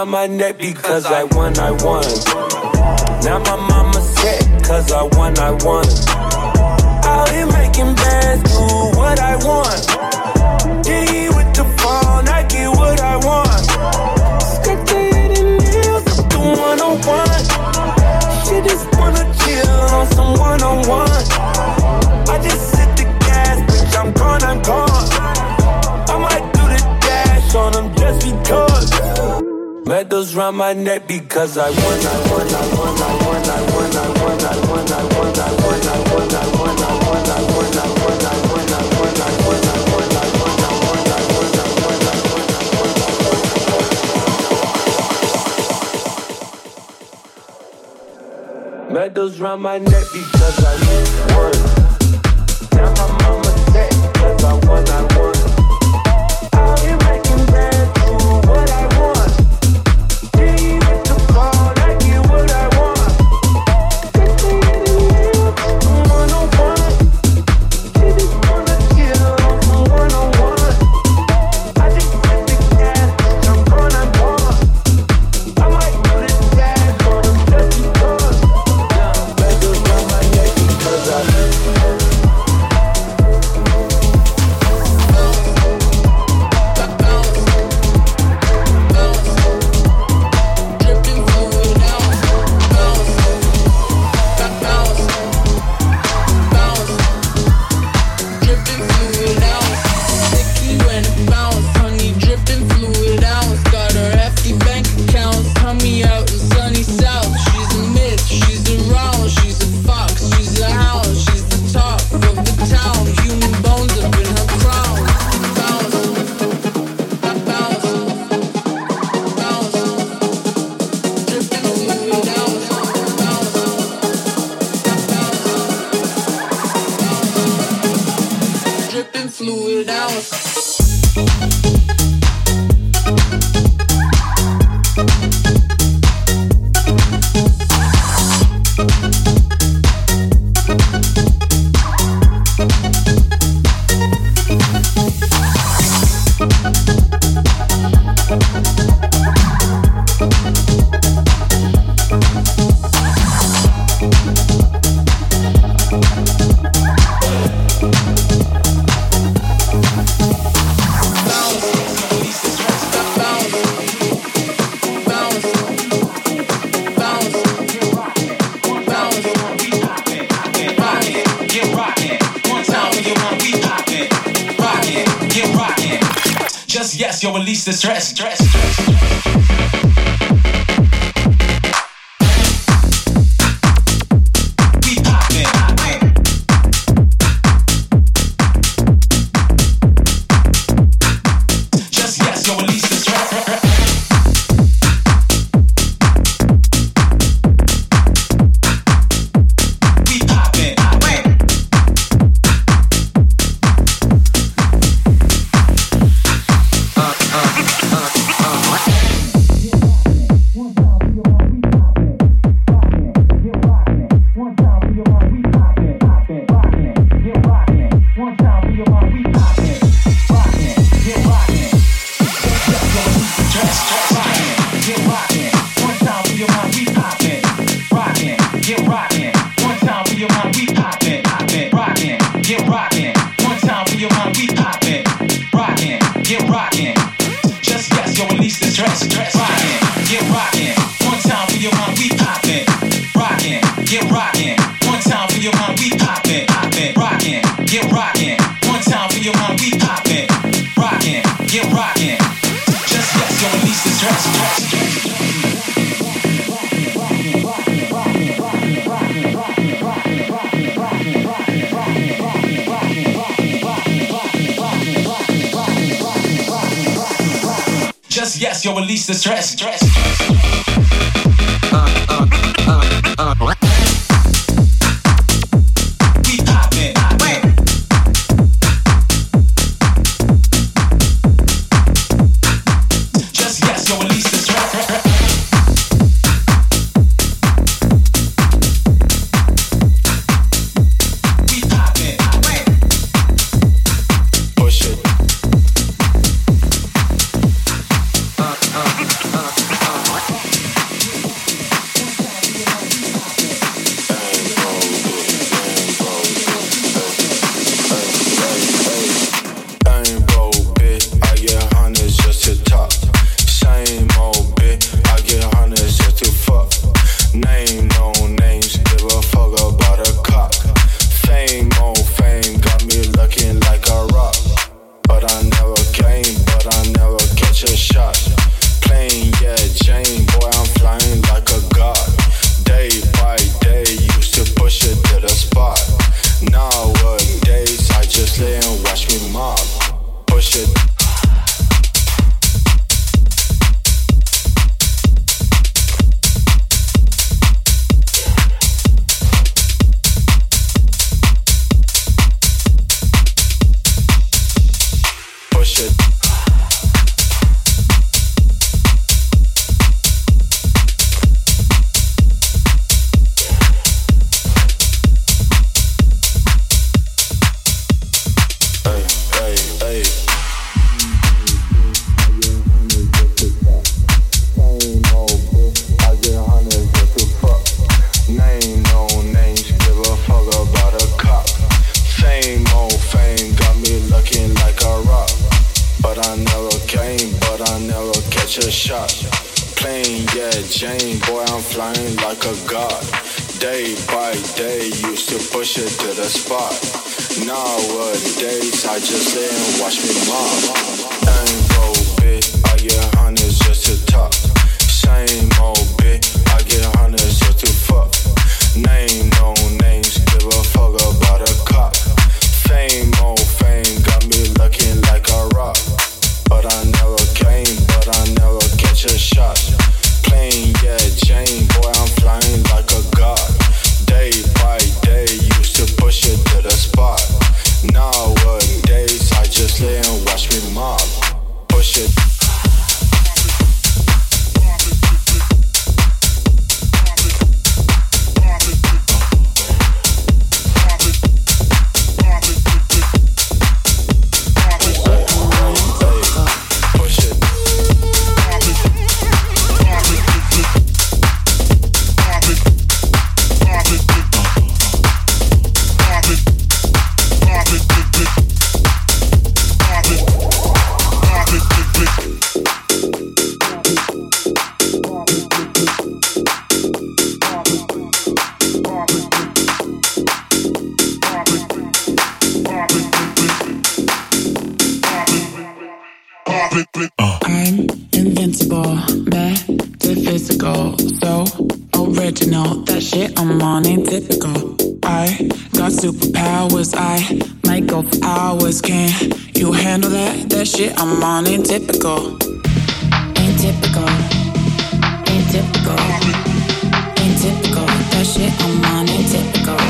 Medals my neck because I won, I won. Now my mama set, cause I won, I won. Out here making bands, do what I want. D with the phone, I get what I want. The and nails, the one on one. She just wanna chill on some one on one. I just hit the gas, bitch, I'm gone, I'm gone. I might do the dash on them just because. Medals round my neck because I won, I won, I won, I won, I won, I won, I won, I won, I won, I won, I won, I won, I won, I won, I won, I won, I won, I won. Medals round my neck because I won. Yes, you'll release the stress. stress, stress. your mind. We yes, you'll release the stress. stress. Uh, uh, uh, I'm invincible, metaphysical, so original. That shit I'm on ain't typical. I got superpowers, I might go hours. Can you handle that? That shit I'm on ain't typical. Ain't typical. Ain't typical. Ain't typical. That shit I'm on ain't typical.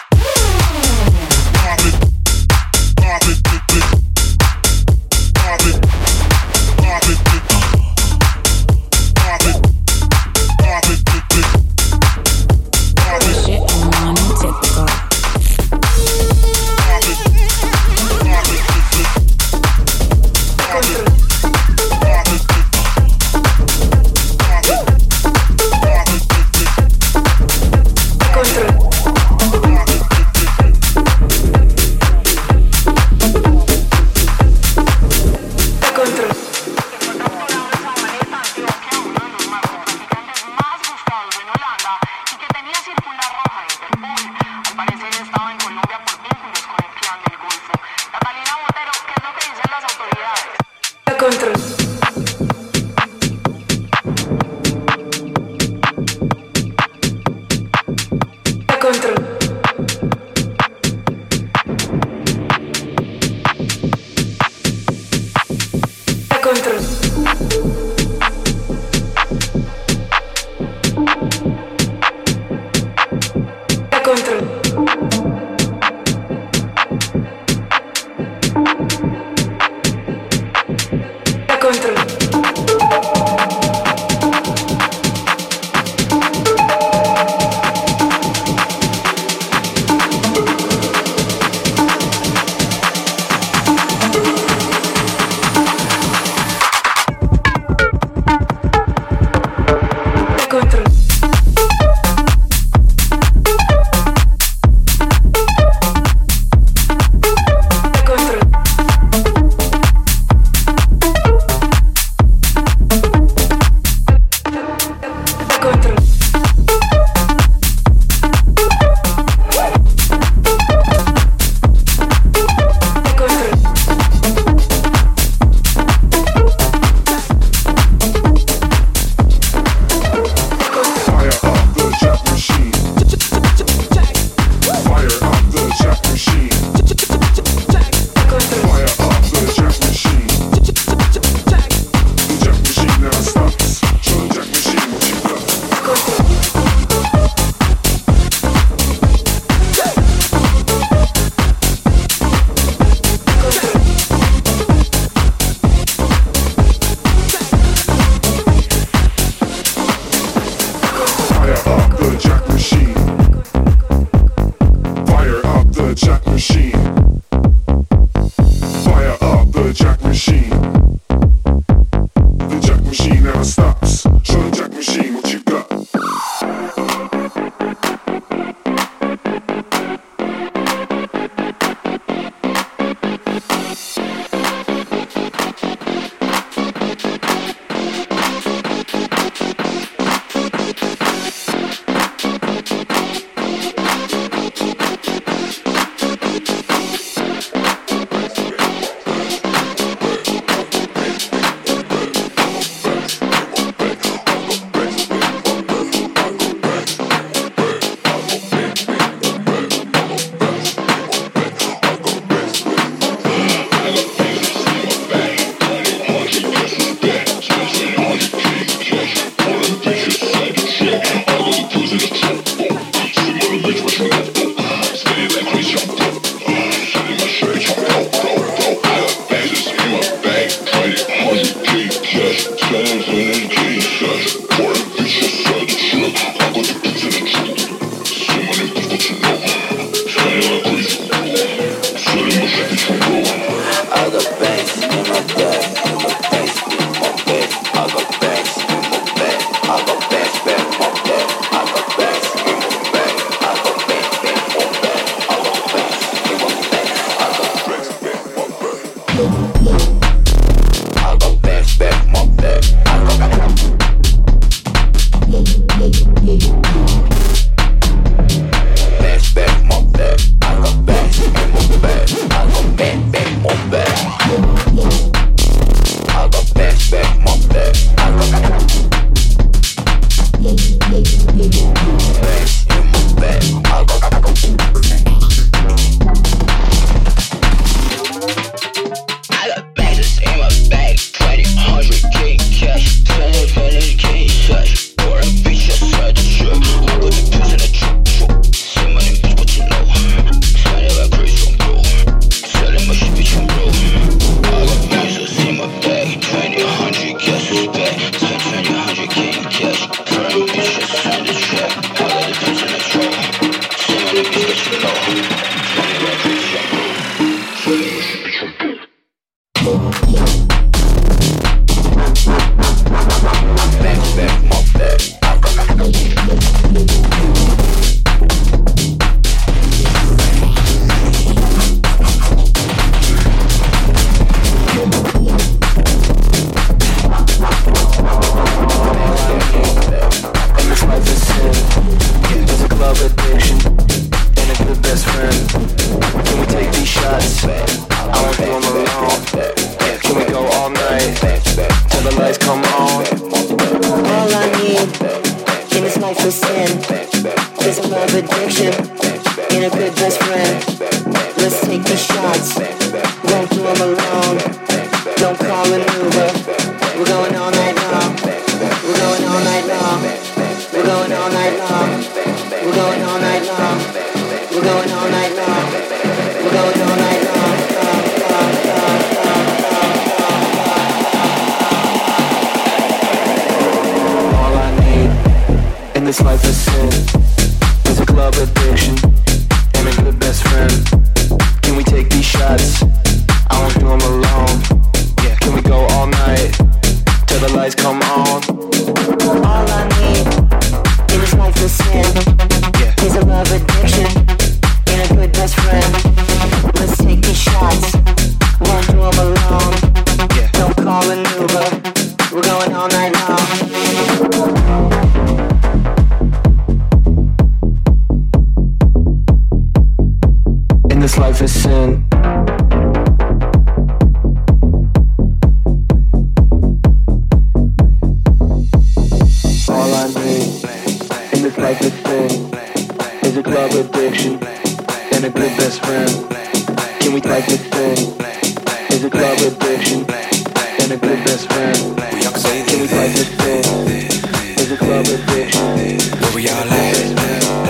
Shut the shit. We're going all night long. We're going all night long. We're going all night long. I need in this life is sin. perfect thing is a club addiction and a good best friend. Can we perfect thing is a club addiction and a good best friend. Can we perfect thing is a club addiction? Where we all at?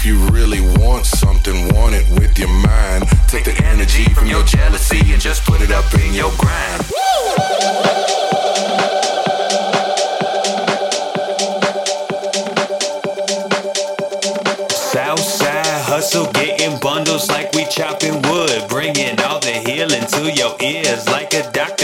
If you really want something, want it with your mind. Take the energy from your jealousy and just put it up in your grind. Southside hustle, getting bundles like we chopping wood. Bringing all the healing to your ears like a doctor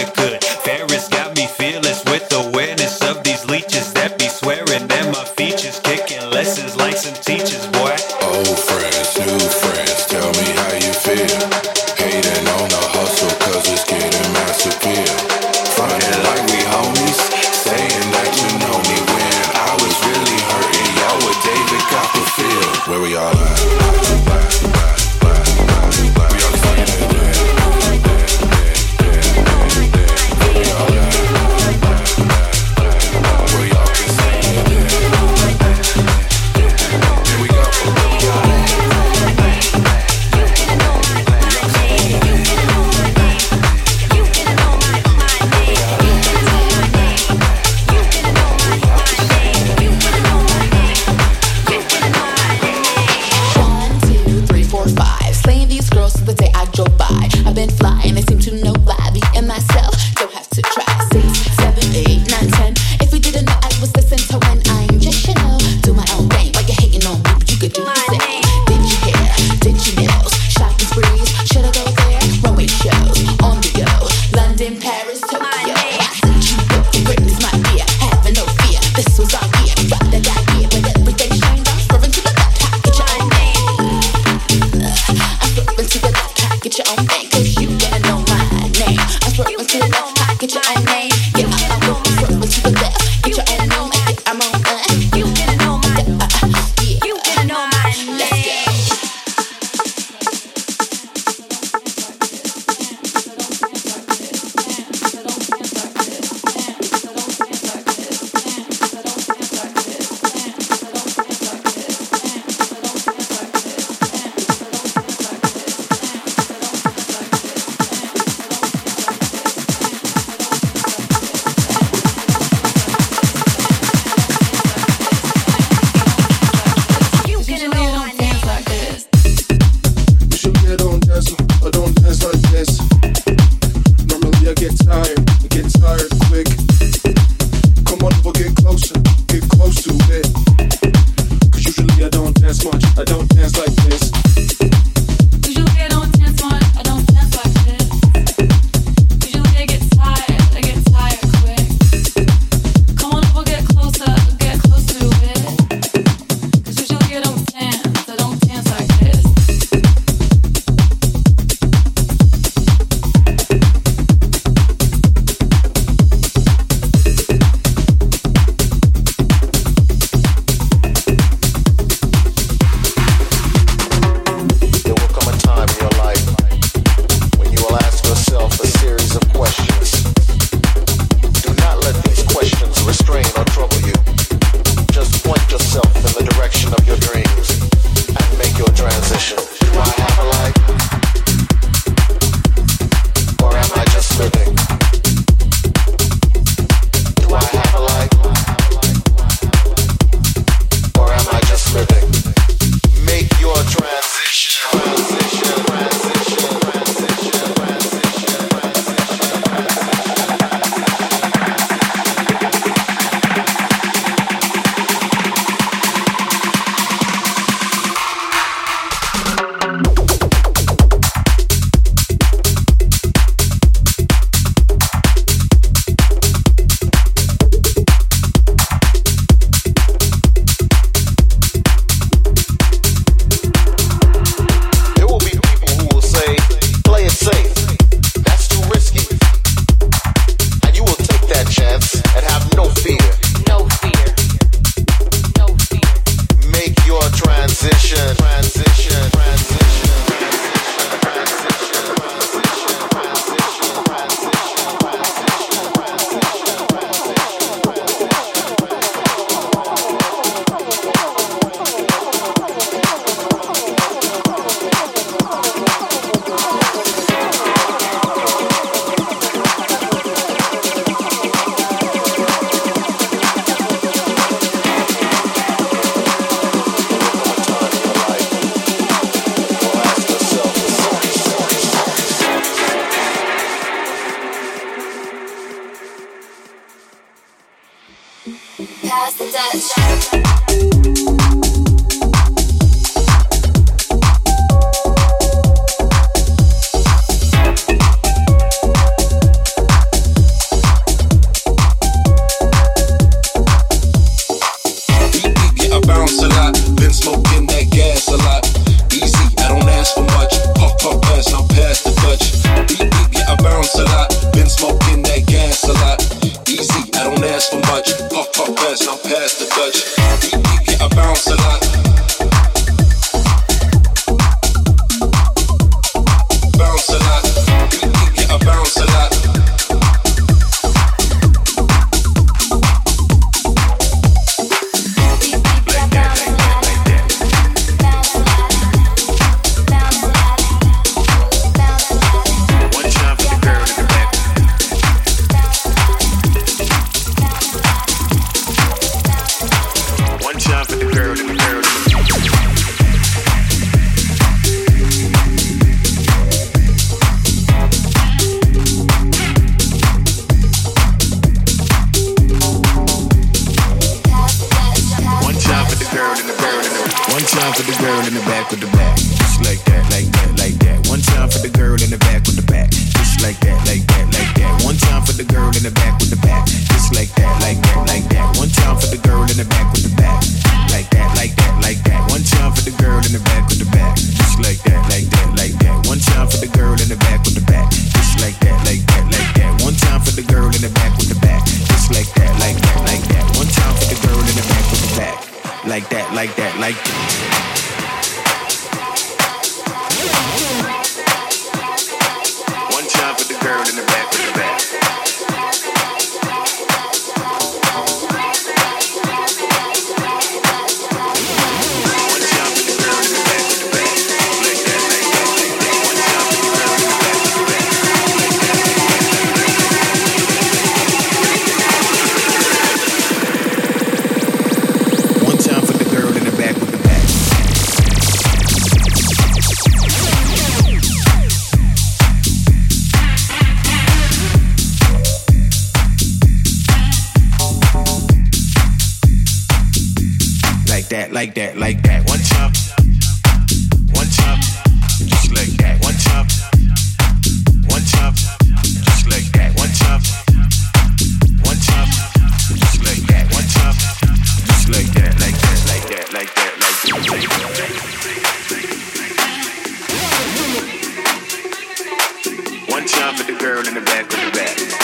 like that, like that. One chop, one chop. just like that. One chop, one chop. just like that. One chop, one chop. just like that. One time, just like that, like that, like that, like that, like that. One chop at the girl in the back of the back.